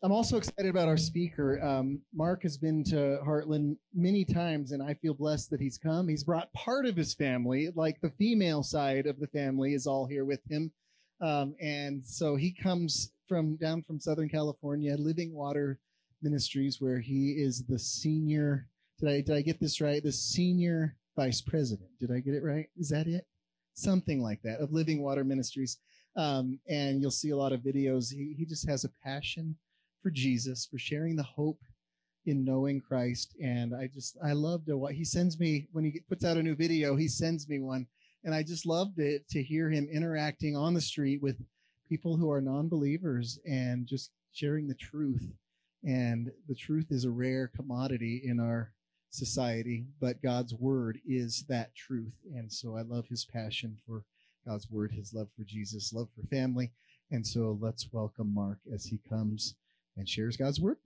I'm also excited about our speaker. Um, Mark has been to Heartland many times, and I feel blessed that he's come. He's brought part of his family, like the female side of the family, is all here with him, um, and so he comes from down from Southern California, Living Water Ministries, where he is the senior. Did I did I get this right? The senior vice president. Did I get it right? Is that it? Something like that of Living Water Ministries. Um, and you'll see a lot of videos. He, he just has a passion for Jesus, for sharing the hope in knowing Christ. And I just, I love to what he sends me when he puts out a new video, he sends me one. And I just loved it to hear him interacting on the street with people who are non believers and just sharing the truth. And the truth is a rare commodity in our society, but God's word is that truth. And so I love his passion for God's word, his love for Jesus, love for family. And so let's welcome Mark as he comes and shares God's word.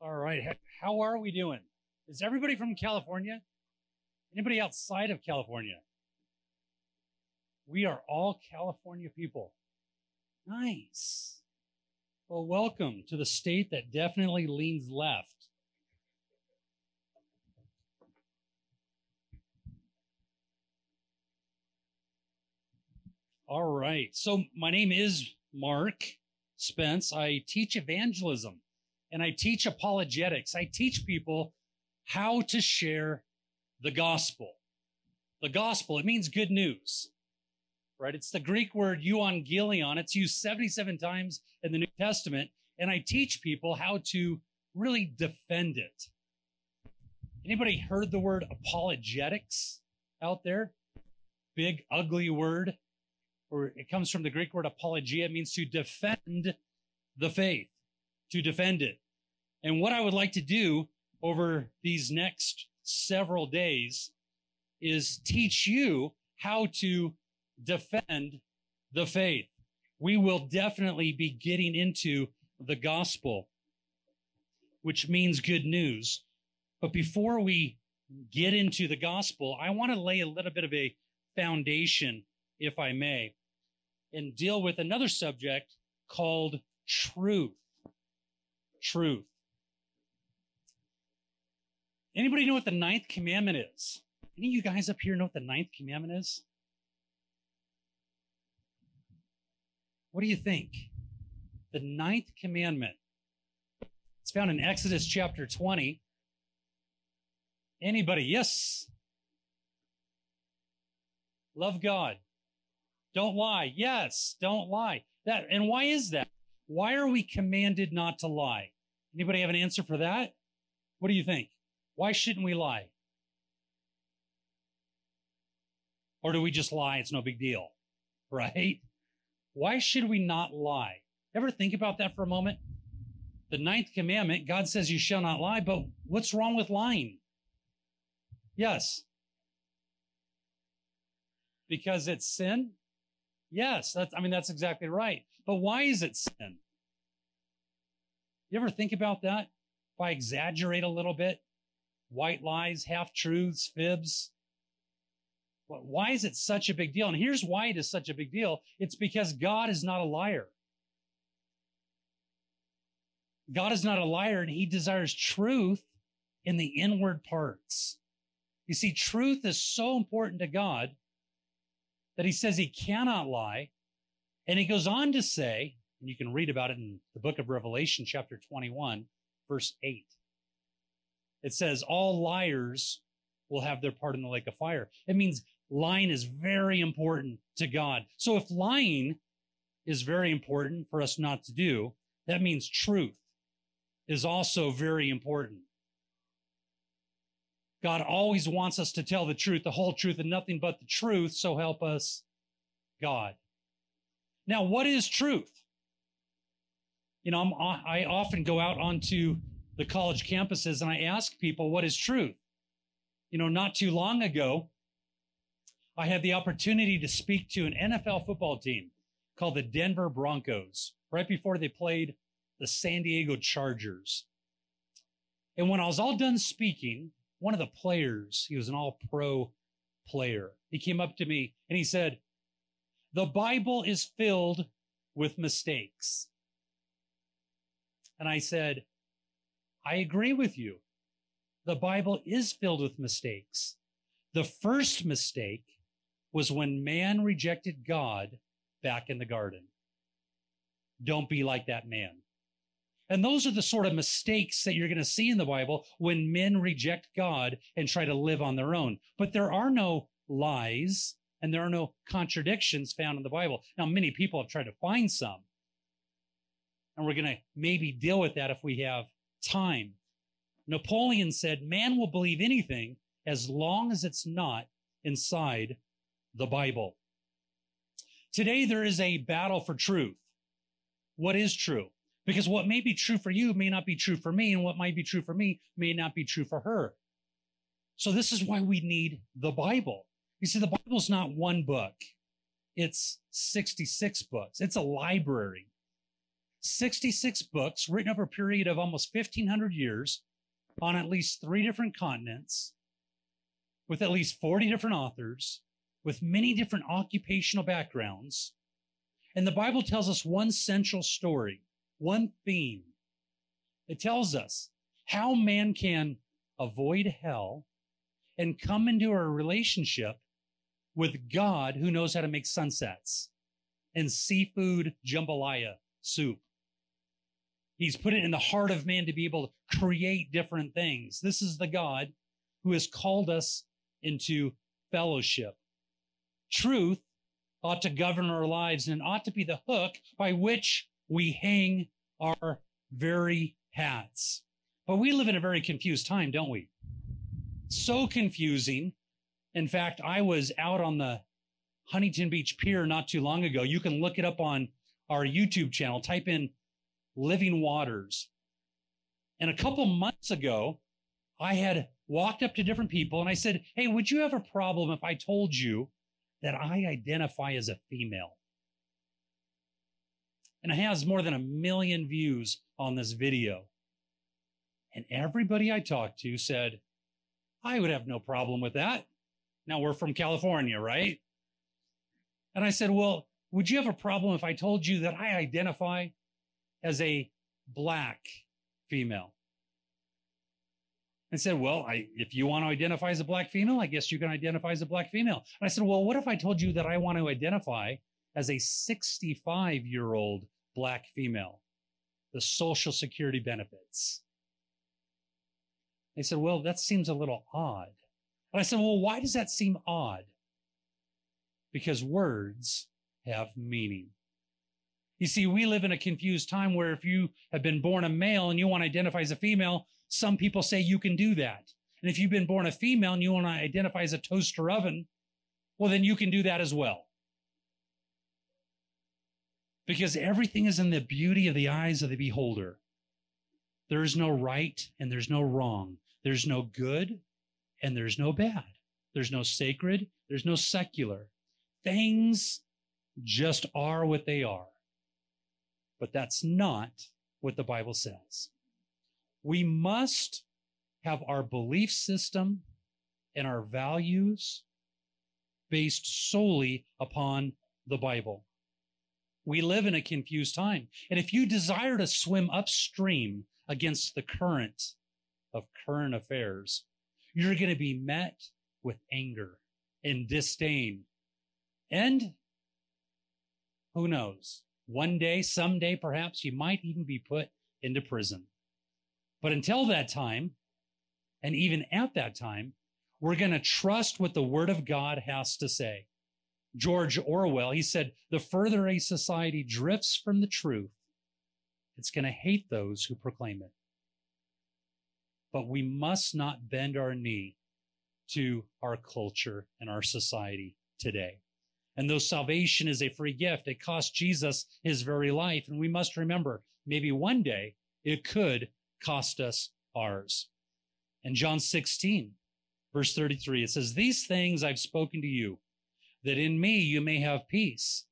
All right. How are we doing? Is everybody from California? Anybody outside of California? We are all California people. Nice. Well, welcome to the state that definitely leans left. All right. So my name is Mark Spence. I teach evangelism and I teach apologetics. I teach people how to share the gospel. The gospel, it means good news, right? It's the Greek word euangelion. It's used 77 times in the New Testament. And I teach people how to really defend it. Anybody heard the word apologetics out there? Big, ugly word or it comes from the Greek word apologia. Means to defend the faith, to defend it. And what I would like to do over these next several days is teach you how to defend the faith. We will definitely be getting into the gospel, which means good news. But before we get into the gospel, I want to lay a little bit of a foundation, if I may and deal with another subject called truth. Truth. Anybody know what the ninth commandment is? Any of you guys up here know what the ninth commandment is? What do you think? The ninth commandment. It's found in Exodus chapter 20. Anybody? Yes. Love God. Don't lie. Yes, don't lie. That and why is that? Why are we commanded not to lie? Anybody have an answer for that? What do you think? Why shouldn't we lie? Or do we just lie? It's no big deal, right? Why should we not lie? Ever think about that for a moment? The ninth commandment, God says you shall not lie, but what's wrong with lying? Yes. Because it's sin? Yes, that's, I mean, that's exactly right. But why is it sin? You ever think about that? If I exaggerate a little bit, white lies, half truths, fibs. Why is it such a big deal? And here's why it is such a big deal. It's because God is not a liar. God is not a liar and he desires truth in the inward parts. You see, truth is so important to God that he says he cannot lie. And he goes on to say, and you can read about it in the book of Revelation, chapter 21, verse 8. It says, All liars will have their part in the lake of fire. It means lying is very important to God. So if lying is very important for us not to do, that means truth is also very important. God always wants us to tell the truth, the whole truth, and nothing but the truth. So help us, God. Now, what is truth? You know, I'm, i often go out onto the college campuses and I ask people, what is truth? You know, not too long ago, I had the opportunity to speak to an NFL football team called the Denver Broncos right before they played the San Diego Chargers. And when I was all done speaking, one of the players, he was an all pro player. He came up to me and he said, the Bible is filled with mistakes. And I said, I agree with you. The Bible is filled with mistakes. The first mistake was when man rejected God back in the garden. Don't be like that man. And those are the sort of mistakes that you're going to see in the Bible when men reject God and try to live on their own. But there are no lies and there are no contradictions found in the Bible. Now, many people have tried to find some. And we're going to maybe deal with that if we have time. Napoleon said, man will believe anything as long as it's not inside the Bible. Today, there is a battle for truth. What is true? Because what may be true for you may not be true for me, and what might be true for me may not be true for her. So this is why we need the Bible. You see, the Bible's not one book. It's 66 books. It's a library. 66 books written over a period of almost 1500 years on at least three different continents with at least 40 different authors with many different occupational backgrounds. And the Bible tells us one central story one theme. It tells us how man can avoid hell and come into a relationship with God who knows how to make sunsets and seafood jambalaya soup. He's put it in the heart of man to be able to create different things. This is the God who has called us into fellowship. Truth ought to govern our lives and ought to be the hook by which we hang our very hats. But we live in a very confused time, don't we? So confusing. In fact, I was out on the Huntington Beach Pier not too long ago. You can look it up on our YouTube channel. Type in Living Waters. And a couple months ago, I had walked up to different people and I said, Hey, would you have a problem if I told you that I identify as a female? And it has more than a million views on this video. And everybody I talked to said, I would have no problem with that. Now we're from California, right? And I said, Well, would you have a problem if I told you that I identify as a black female? And said, Well, I, if you want to identify as a black female, I guess you can identify as a black female. And I said, Well, what if I told you that I want to identify as a 65 year old black female, the social security benefits. They said, well, that seems a little odd. And I said, well, why does that seem odd? Because words have meaning. You see, we live in a confused time where if you have been born a male and you want to identify as a female, some people say you can do that. And if you've been born a female and you want to identify as a toaster oven, well, then you can do that as well because everything is in the beauty of the eyes of the beholder. There is no right and there's no wrong. There's no good and there's no bad. There's no sacred. There's no secular. Things just are what they are. But that's not what the Bible says. We must have our belief system and our values based solely upon the Bible. We live in a confused time. And if you desire to swim upstream against the current of current affairs, you're going to be met with anger and disdain. And who knows? One day, someday, perhaps you might even be put into prison. But until that time, and even at that time, we're going to trust what the word of God has to say. George Orwell, he said, the further a society drifts from the truth, it's going to hate those who proclaim it. But we must not bend our knee to our culture and our society today. And though salvation is a free gift, it cost Jesus his very life. And we must remember, maybe one day it could cost us ours. In John 16, verse 33, it says, These things I've spoken to you that in me you may have peace.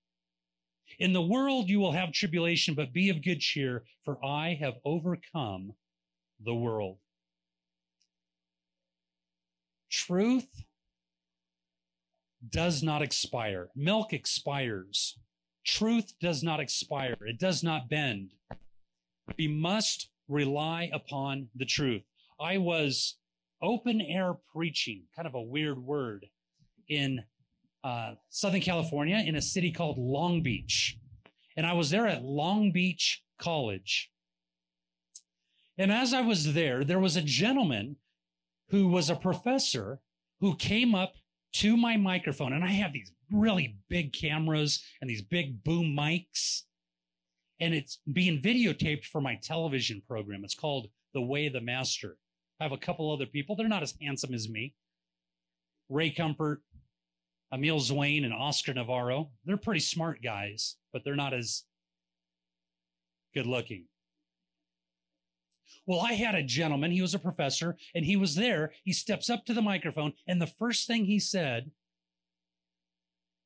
In the world you will have tribulation, but be of good cheer, for I have overcome the world. Truth does not expire. Milk expires. Truth does not expire. It does not bend. We must rely upon the truth. I was open air preaching, kind of a weird word, in uh, Southern California in a city called Long Beach. And I was there at Long Beach College. And as I was there, there was a gentleman who was a professor who came up to my microphone. And I have these really big cameras and these big boom mics. And it's being videotaped for my television program. It's called The Way of the Master. I have a couple other people. They're not as handsome as me. Ray Comfort, Emeal Zwayne, and Oscar Navarro. They're pretty smart guys, but they're not as good looking. Well, I had a gentleman, he was a professor, and he was there. He steps up to the microphone, and the first thing he said,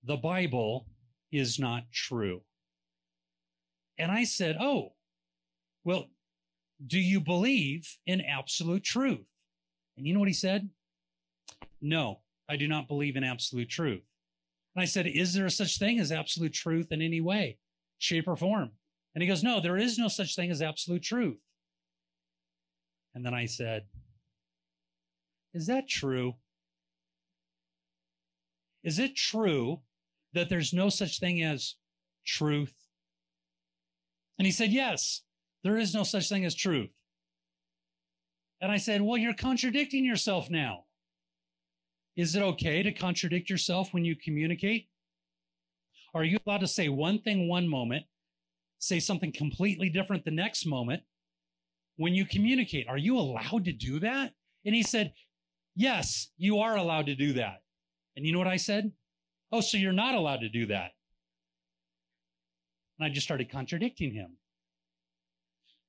the Bible is not true. And I said, Oh, well, do you believe in absolute truth? And you know what he said? No, I do not believe in absolute truth. And I said, Is there such thing as absolute truth in any way, shape, or form? And he goes, No, there is no such thing as absolute truth. And then I said, Is that true? Is it true that there's no such thing as truth? And he said, Yes, there is no such thing as truth. And I said, Well, you're contradicting yourself now. Is it okay to contradict yourself when you communicate? Are you allowed to say one thing one moment, say something completely different the next moment when you communicate? Are you allowed to do that? And he said, Yes, you are allowed to do that. And you know what I said? Oh, so you're not allowed to do that. And I just started contradicting him.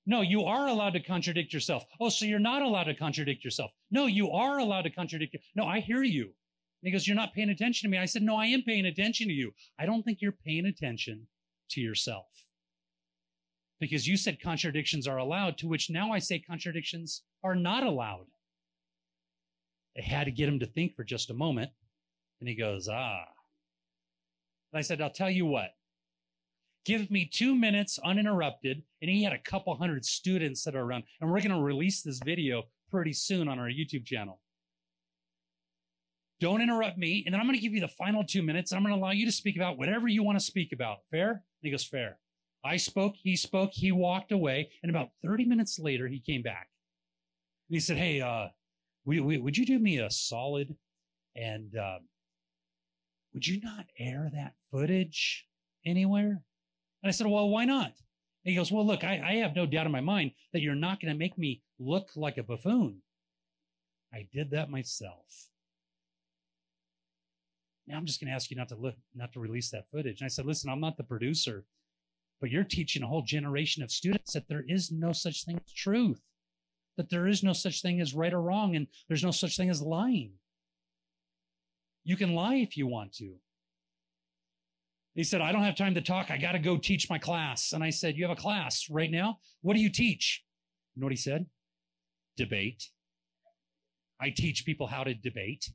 No, you are allowed to contradict yourself. Oh, so you're not allowed to contradict yourself. No, you are allowed to contradict. No, I hear you. And he goes, You're not paying attention to me. I said, No, I am paying attention to you. I don't think you're paying attention to yourself. Because you said contradictions are allowed, to which now I say contradictions are not allowed. I had to get him to think for just a moment. And he goes, Ah. And I said, I'll tell you what. Give me two minutes uninterrupted. And he had a couple hundred students that are around. And we're going to release this video pretty soon on our YouTube channel. Don't interrupt me. And then I'm going to give you the final two minutes. I'm going to allow you to speak about whatever you want to speak about. Fair? And he goes, Fair. I spoke, he spoke, he walked away. And about 30 minutes later, he came back. And he said, Hey, uh, would you do me a solid and uh, would you not air that footage anywhere? And I said, Well, why not? And he goes, Well, look, I, I have no doubt in my mind that you're not going to make me look like a buffoon. I did that myself. Now I'm just going to ask you not to look, not to release that footage. And I said, Listen, I'm not the producer, but you're teaching a whole generation of students that there is no such thing as truth, that there is no such thing as right or wrong, and there's no such thing as lying. You can lie if you want to. He said, I don't have time to talk. I got to go teach my class. And I said, You have a class right now? What do you teach? You know what he said? Debate. I teach people how to debate.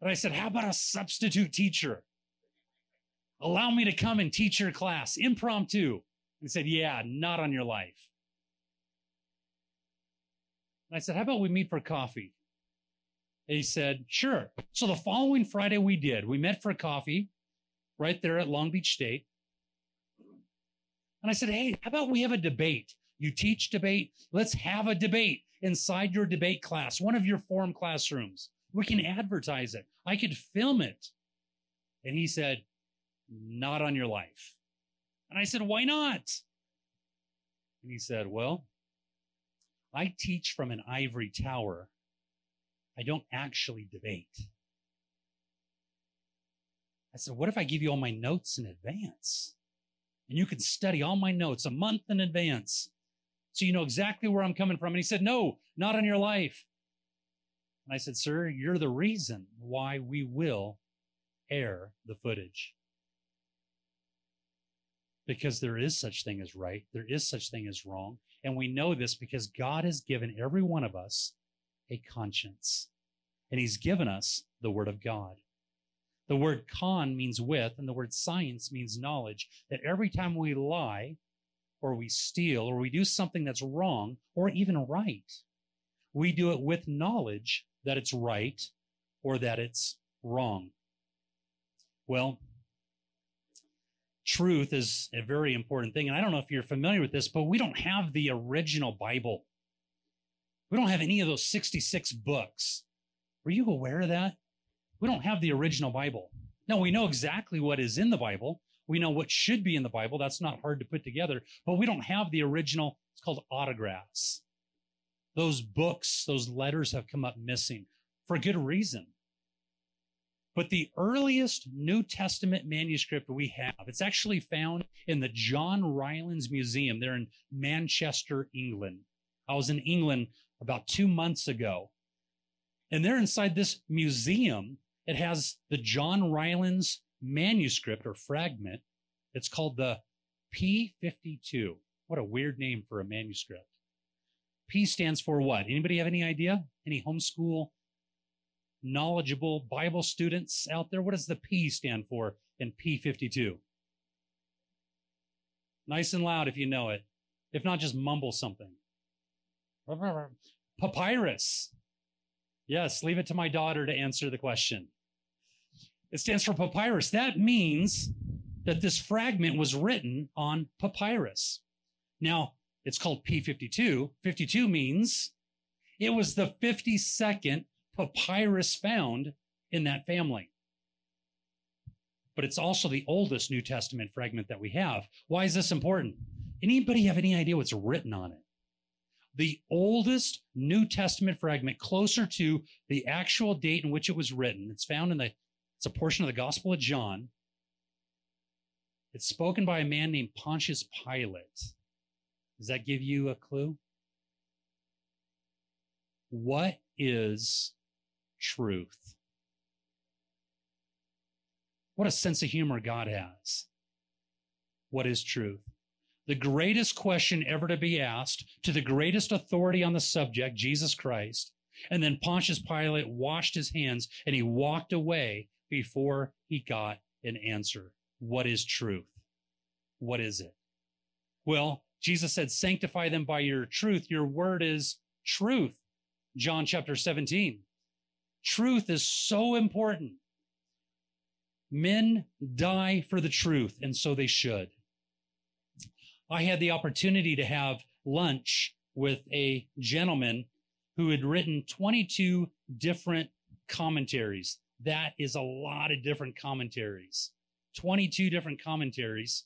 But I said, How about a substitute teacher? Allow me to come and teach your class impromptu. He said, Yeah, not on your life. And I said, How about we meet for coffee? And he said, Sure. So the following Friday we did. We met for coffee right there at Long Beach State. And I said, Hey, how about we have a debate? You teach debate. Let's have a debate inside your debate class, one of your form classrooms. We can advertise it. I could film it. And he said, Not on your life. And I said, Why not? And he said, Well, I teach from an ivory tower. I don't actually debate. I said, What if I give you all my notes in advance? And you can study all my notes a month in advance. So you know exactly where I'm coming from. And he said, No, not on your life. And I said, Sir, you're the reason why we will air the footage. Because there is such thing as right, there is such thing as wrong. And we know this because God has given every one of us a conscience. And he's given us the word of God. The word con means with, and the word science means knowledge. That every time we lie, or we steal or we do something that's wrong or even right, we do it with knowledge that it's right or that it's wrong. Well, truth is a very important thing. And I don't know if you're familiar with this, but we don't have the original Bible. We don't have any of those 66 books. Were you aware of that? We don't have the original Bible. Now, we know exactly what is in the Bible. We know what should be in the Bible. That's not hard to put together, but we don't have the original. It's called autographs. Those books, those letters have come up missing for good reason. But the earliest New Testament manuscript we have, it's actually found in the John Rylands Museum there in Manchester, England. I was in England about two months ago. And there inside this museum, it has the John Rylands manuscript or fragment. It's called the P52. What a weird name for a manuscript. P stands for what? Anybody have any idea? Any homeschool knowledgeable Bible students out there? What does the P stand for in P52? Nice and loud if you know it. If not, just mumble something. Papyrus. Yes, leave it to my daughter to answer the question. It stands for papyrus. That means that this fragment was written on papyrus. Now, it's called P52. 52 means it was the 52nd papyrus found in that family. But it's also the oldest New Testament fragment that we have. Why is this important? Anybody have any idea what's written on it? The oldest New Testament fragment, closer to the actual date in which it was written, it's found in the, it's a portion of the Gospel of John. It's spoken by a man named Pontius Pilate. Does that give you a clue? What is truth. What a sense of humor God has. What is truth? The greatest question ever to be asked to the greatest authority on the subject, Jesus Christ. And then Pontius Pilate washed his hands and he walked away before he got an answer. What is truth? What is it? Well, Jesus said, sanctify them by your truth. Your word is truth. John chapter 17. Truth is so important. Men die for the truth, and so they should. I had the opportunity to have lunch with a gentleman who had written 22 different commentaries. That is a lot of different commentaries. 22 different commentaries.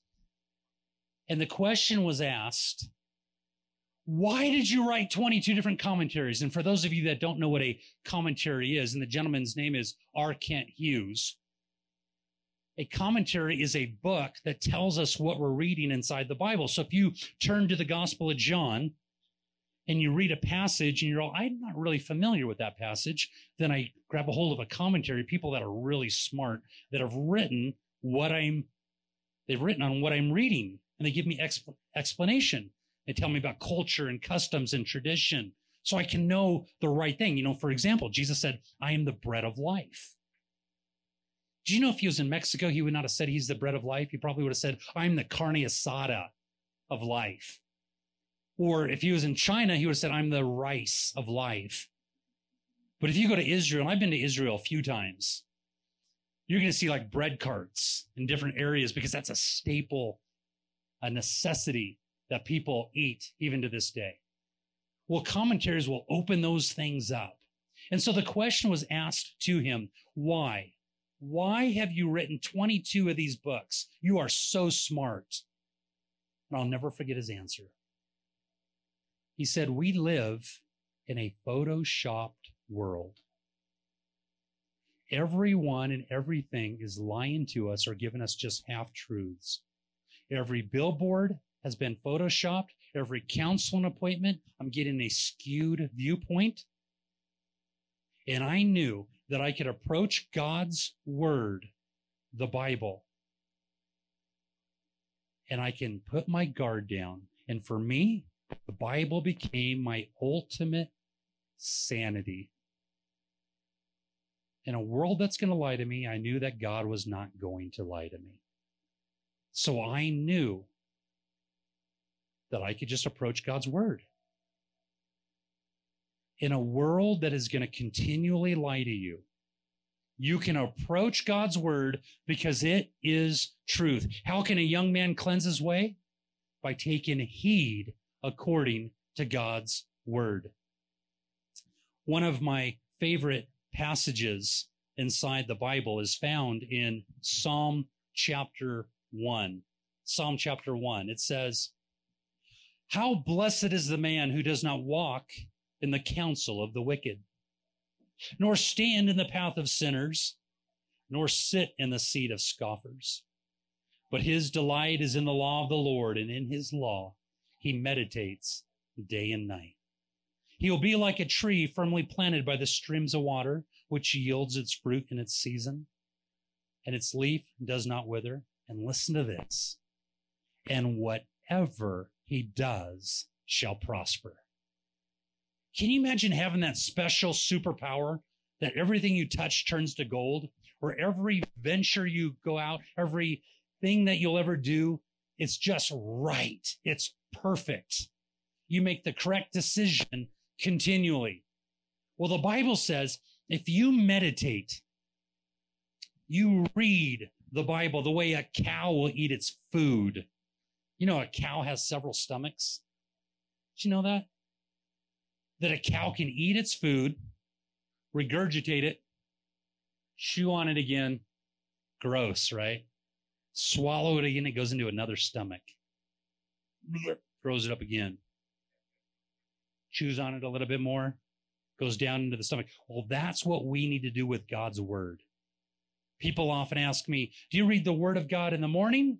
And the question was asked why did you write 22 different commentaries? And for those of you that don't know what a commentary is, and the gentleman's name is R. Kent Hughes, a commentary is a book that tells us what we're reading inside the Bible. So if you turn to the Gospel of John and you read a passage and you're all, I'm not really familiar with that passage, then I grab a hold of a commentary, people that are really smart that have written what I'm, they've written on what I'm reading and they give me exp- explanation. They tell me about culture and customs and tradition so I can know the right thing. You know, for example, Jesus said, I am the bread of life. Do you know if he was in Mexico, he would not have said he's the bread of life? He probably would have said, I'm the carne asada of life. Or if he was in China, he would have said, I'm the rice of life. But if you go to Israel, and I've been to Israel a few times, you're going to see like bread carts in different areas because that's a staple, a necessity that people eat even to this day. Well, commentaries will open those things up. And so the question was asked to him, why? Why have you written 22 of these books? You are so smart. And I'll never forget his answer. He said, We live in a photoshopped world. Everyone and everything is lying to us or giving us just half truths. Every billboard, has been photoshopped. Every counseling appointment, I'm getting a skewed viewpoint. And I knew that I could approach God's word, the Bible, and I can put my guard down. And for me, the Bible became my ultimate sanity. In a world that's going to lie to me, I knew that God was not going to lie to me. So I knew that I could just approach God's word. In a world that is going to continually lie to you, you can approach God's word because it is truth. How can a young man cleanse his way? By taking heed according to God's word. One of my favorite passages inside the Bible is found in Psalm chapter 1. Psalm chapter 1. It says, How blessed is the man who does not walk in the counsel of the wicked, nor stand in the path of sinners, nor sit in the seat of scoffers. But his delight is in the law of the Lord, and in his law he meditates day and night. He will be like a tree firmly planted by the streams of water, which yields its fruit in its season, and its leaf does not wither. And listen to this. And whatever he does shall prosper. Can you imagine having that special superpower that everything you touch turns to gold, or every venture you go out, every thing that you'll ever do, it's just right. It's perfect. You make the correct decision continually. Well, the Bible says if you meditate, you read the Bible the way a cow will eat its food. You know, a cow has several stomachs. Did you know that? That a cow can eat its food, regurgitate it, chew on it again. Gross, right? Swallow it again. It goes into another stomach. Mm-hmm. Throws it up again. Chews on it a little bit more. Goes down into the stomach. Well, that's what we need to do with God's word. People often ask me, do you read the word of God in the morning?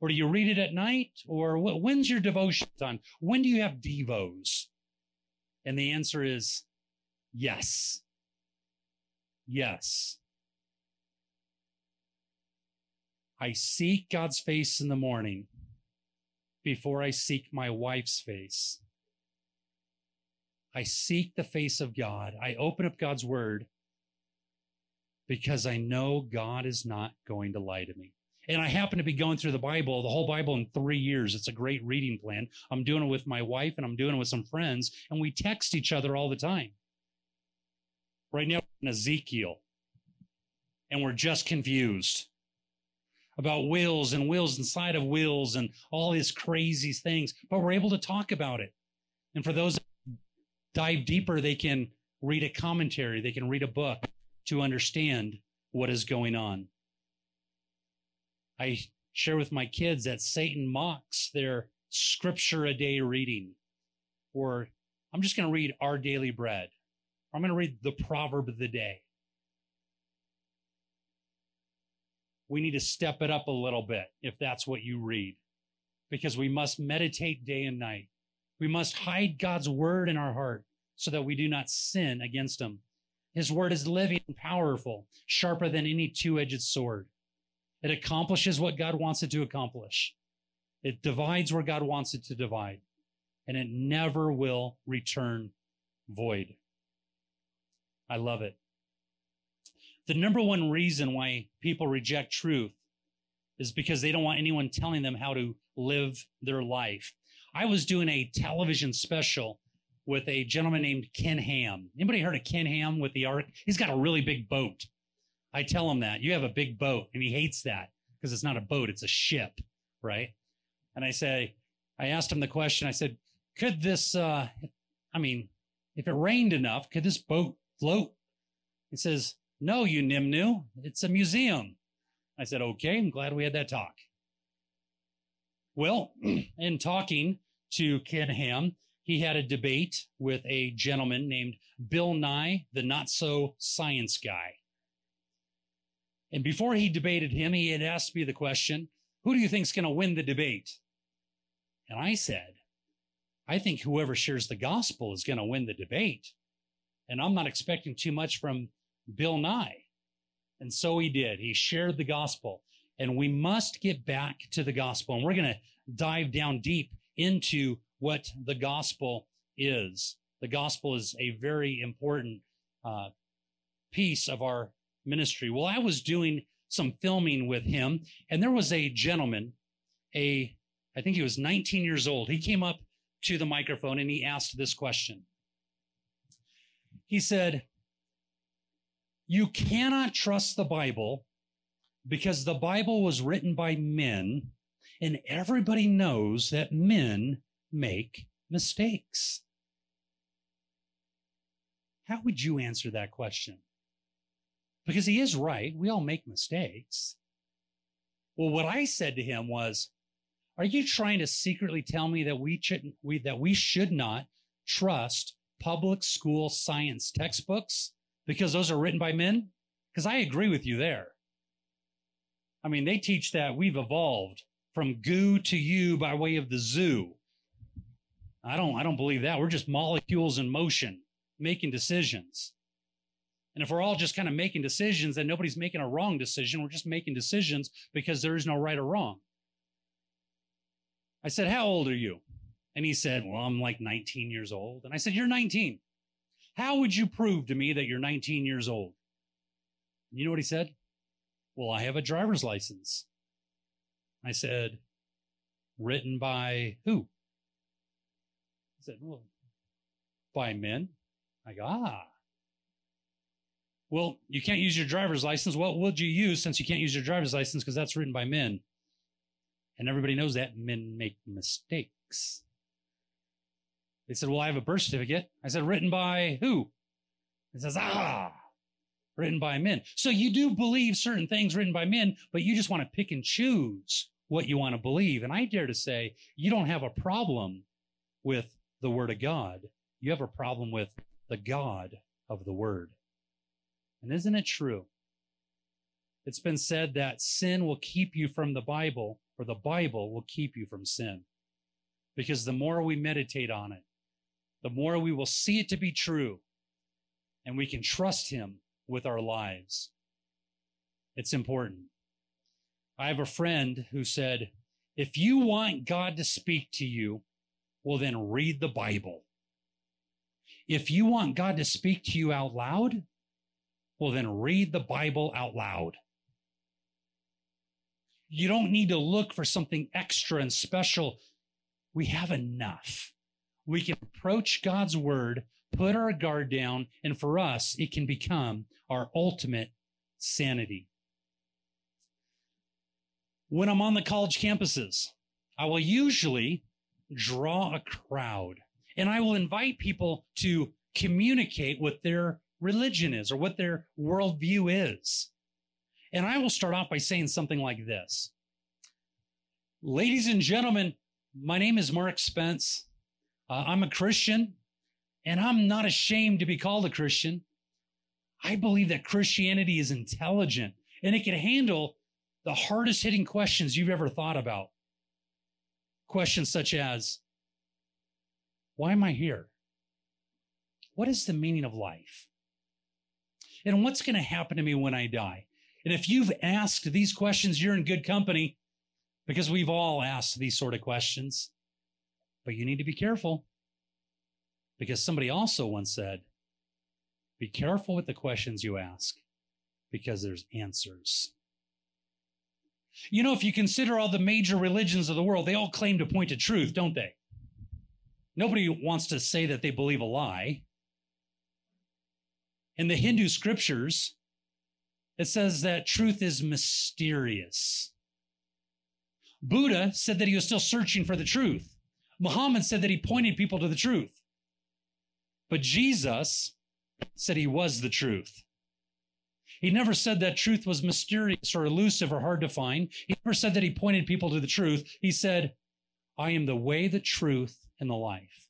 Or do you read it at night? Or when's your devotion time? When do you have devos? And the answer is yes. Yes. I seek God's face in the morning before I seek my wife's face. I seek the face of God. I open up God's word because I know God is not going to lie to me. And I happen to be going through the Bible, the whole Bible in three years. It's a great reading plan. I'm doing it with my wife and I'm doing it with some friends, and we text each other all the time. Right now, in Ezekiel, and we're just confused about wills and wills inside of wills and all these crazy things, but we're able to talk about it. And for those dive deeper, they can read a commentary, they can read a book to understand what is going on. I share with my kids that Satan mocks their scripture a day reading, or I'm just going to read our daily bread. or I'm going to read the proverb of the day. We need to step it up a little bit if that's what you read, because we must meditate day and night. We must hide God's word in our heart so that we do not sin against him. His word is living and powerful, sharper than any two edged sword. It accomplishes what God wants it to accomplish. It divides where God wants it to divide, and it never will return void. I love it. The number one reason why people reject truth is because they don't want anyone telling them how to live their life. I was doing a television special with a gentleman named Ken Ham. Anybody heard of Ken Ham with the ark? He's got a really big boat. I tell him that you have a big boat and he hates that because it's not a boat, it's a ship, right? And I say, I asked him the question. I said, could this, uh, I mean, if it rained enough, could this boat float? He says, no, you Nimnu, it's a museum. I said, okay, I'm glad we had that talk. Well, in talking to Ken Ham, he had a debate with a gentleman named Bill Nye, the not so science guy. And before he debated him, he had asked me the question, who do you think is going to win the debate? And I said, I think whoever shares the gospel is going to win the debate. And I'm not expecting too much from Bill Nye. And so he did. He shared the gospel. And we must get back to the gospel. And we're going to dive down deep into what the gospel is. The gospel is a very important uh, piece of our ministry. Well, I was doing some filming with him, and there was a gentleman, a I think he was 19 years old. He came up to the microphone and he asked this question. He said, You cannot trust the Bible because the Bible was written by men, and everybody knows that men make mistakes. How would you answer that question? Because he is right. We all make mistakes. Well, what I said to him was, are you trying to secretly tell me that we shouldn't, we, that we should not trust public school science textbooks because those are written by men? Because I agree with you there. I mean, they teach that we've evolved from goo to you by way of the zoo. I don't, I don't believe that. We're just molecules in motion, making decisions. And if we're all just kind of making decisions, then nobody's making a wrong decision. We're just making decisions because there is no right or wrong. I said, How old are you? And he said, Well, I'm like 19 years old. And I said, You're 19. How would you prove to me that you're 19 years old? You know what he said? Well, I have a driver's license. I said, Written by who? He said, Well, by men. I go, Ah. Well, you can't use your driver's license. What would you use since you can't use your driver's license because that's written by men? And everybody knows that men make mistakes. They said, Well, I have a birth certificate. I said, Written by who? He says, Ah, written by men. So you do believe certain things written by men, but you just want to pick and choose what you want to believe. And I dare to say, you don't have a problem with the Word of God. You have a problem with the God of the Word. And isn't it true? It's been said that sin will keep you from the Bible, or the Bible will keep you from sin. Because the more we meditate on it, the more we will see it to be true, and we can trust Him with our lives. It's important. I have a friend who said, if you want God to speak to you, well, then read the Bible. If you want God to speak to you out loud, well, then read the Bible out loud. You don't need to look for something extra and special. We have enough. We can approach God's word, put our guard down, and for us, it can become our ultimate sanity. When I'm on the college campuses, I will usually draw a crowd and I will invite people to communicate what their religion is or what their worldview is. And I will start off by saying something like this. Ladies and gentlemen, my name is Mark Spence. Uh, I'm a Christian and I'm not ashamed to be called a Christian. I believe that Christianity is intelligent and it can handle the hardest hitting questions you've ever thought about. Questions such as, why am I here? What is the meaning of life? And what's going to happen to me when I die? And if you've asked these questions, you're in good company because we've all asked these sort of questions. But you need to be careful because somebody also once said, be careful with the questions you ask because there's answers. You know, if you consider all the major religions of the world, they all claim to point to truth, don't they? Nobody wants to say that they believe a lie. In the Hindu scriptures, it says that truth is mysterious. Buddha said that he was still searching for the truth. Muhammad said that he pointed people to the truth. But Jesus said he was the truth. He never said that truth was mysterious or elusive or hard to find. He never said that he pointed people to the truth. He said, I am the way, the truth, and the life.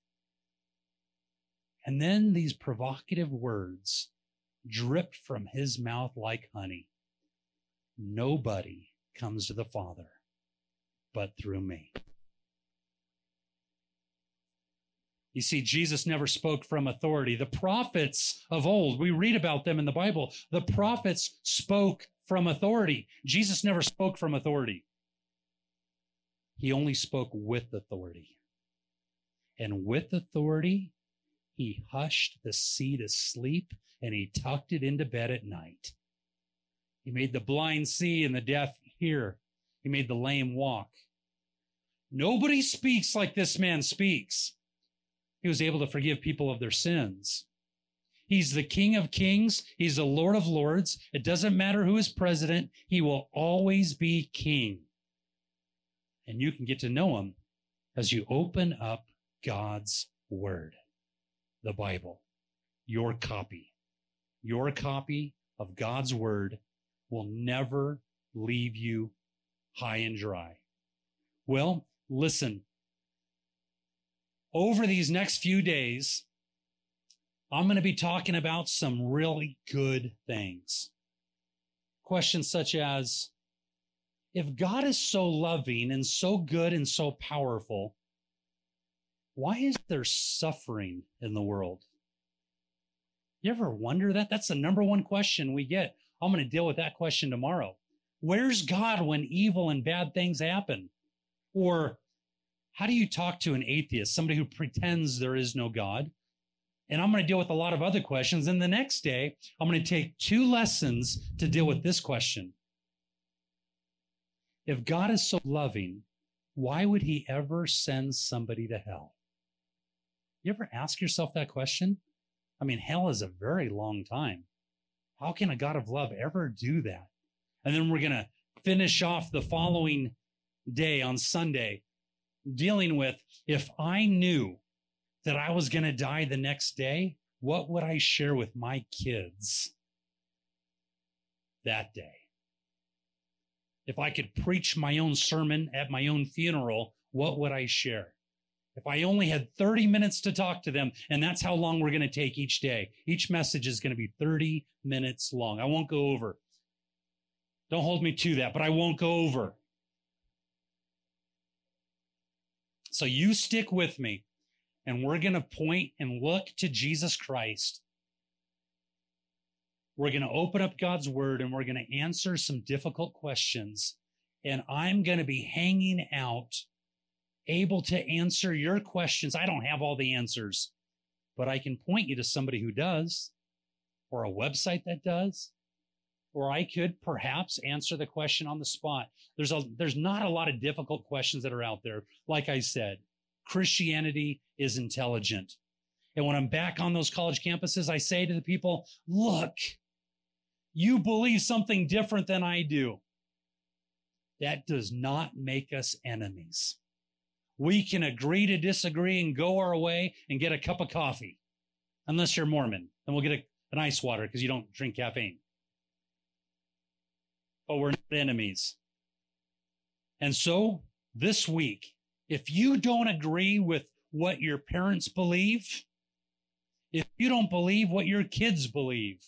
And then these provocative words dripped from his mouth like honey. Nobody comes to the Father but through me. You see, Jesus never spoke from authority. The prophets of old, we read about them in the Bible. The prophets spoke from authority. Jesus never spoke from authority. He only spoke with authority. And with authority, he hushed the sea to sleep and he tucked it into bed at night. He made the blind see and the deaf hear. He made the lame walk. Nobody speaks like this man speaks. He was able to forgive people of their sins. He's the King of Kings. He's the Lord of Lords. It doesn't matter who is president. He will always be king. And you can get to know him as you open up God's word, the Bible, your copy. Your copy of God's word will never leave you high and dry. Well, listen. Over these next few days, I'm going to be talking about some really good things. Questions such as if God is so loving and so good and so powerful, why is there suffering in the world? You ever wonder that? That's the number one question we get. I'm going to deal with that question tomorrow. Where's God when evil and bad things happen? Or how do you talk to an atheist, somebody who pretends there is no God? And I'm going to deal with a lot of other questions. And the next day, I'm going to take two lessons to deal with this question. If God is so loving, why would he ever send somebody to hell? You ever ask yourself that question? I mean, hell is a very long time. How can a God of love ever do that? And then we're going to finish off the following day on Sunday dealing with if I knew that I was going to die the next day, what would I share with my kids that day? If I could preach my own sermon at my own funeral, what would I share? If I only had 30 minutes to talk to them, and that's how long we're going to take each day, each message is going to be 30 minutes long. I won't go over. Don't hold me to that, but I won't go over. So you stick with me and we're going to point and look to Jesus Christ. We're going to open up God's word and we're going to answer some difficult questions. And I'm going to be hanging out, able to answer your questions. I don't have all the answers, but I can point you to somebody who does, or a website that does, or I could perhaps answer the question on the spot. There's a, there's not a lot of difficult questions that are out there. Like I said, Christianity is intelligent. And when I'm back on those college campuses, I say to the people, look, you believe something different than I do. That does not make us enemies. We can agree to disagree and go our way and get a cup of coffee. Unless you're Mormon, then we'll get a, an ice water because you don't drink caffeine. But we're not enemies. And so this week, if you don't agree with what your parents believe, if you don't believe what your kids believe,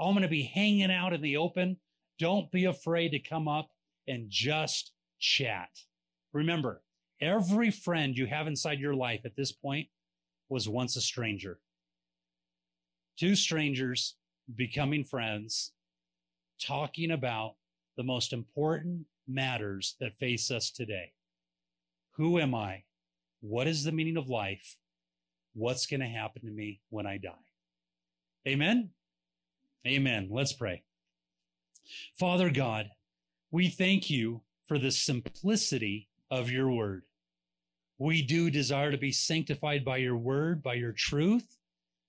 I'm going to be hanging out in the open. Don't be afraid to come up and just chat. Remember, every friend you have inside your life at this point was once a stranger. Two strangers becoming friends, talking about the most important matters that face us today. Who am I? What is the meaning of life? What's going to happen to me when I die? Amen. Amen. Let's pray. Father God, we thank you for the simplicity of your word. We do desire to be sanctified by your word, by your truth.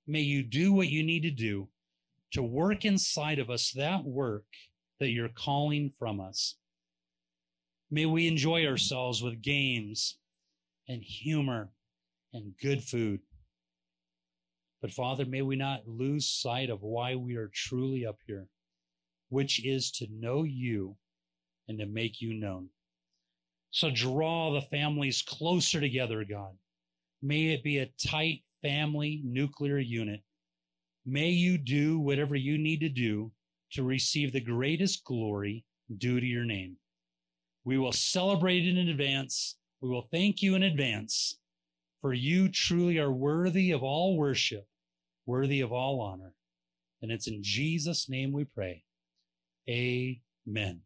May you do what you need to do to work inside of us that work that you're calling from us. May we enjoy ourselves with games and humor and good food. But Father, may we not lose sight of why we are truly up here, which is to know you and to make you known. So draw the families closer together, God. May it be a tight family nuclear unit. May you do whatever you need to do to receive the greatest glory due to your name. We will celebrate it in advance. We will thank you in advance, for you truly are worthy of all worship, worthy of all honor. And it's in Jesus' name we pray. Amen.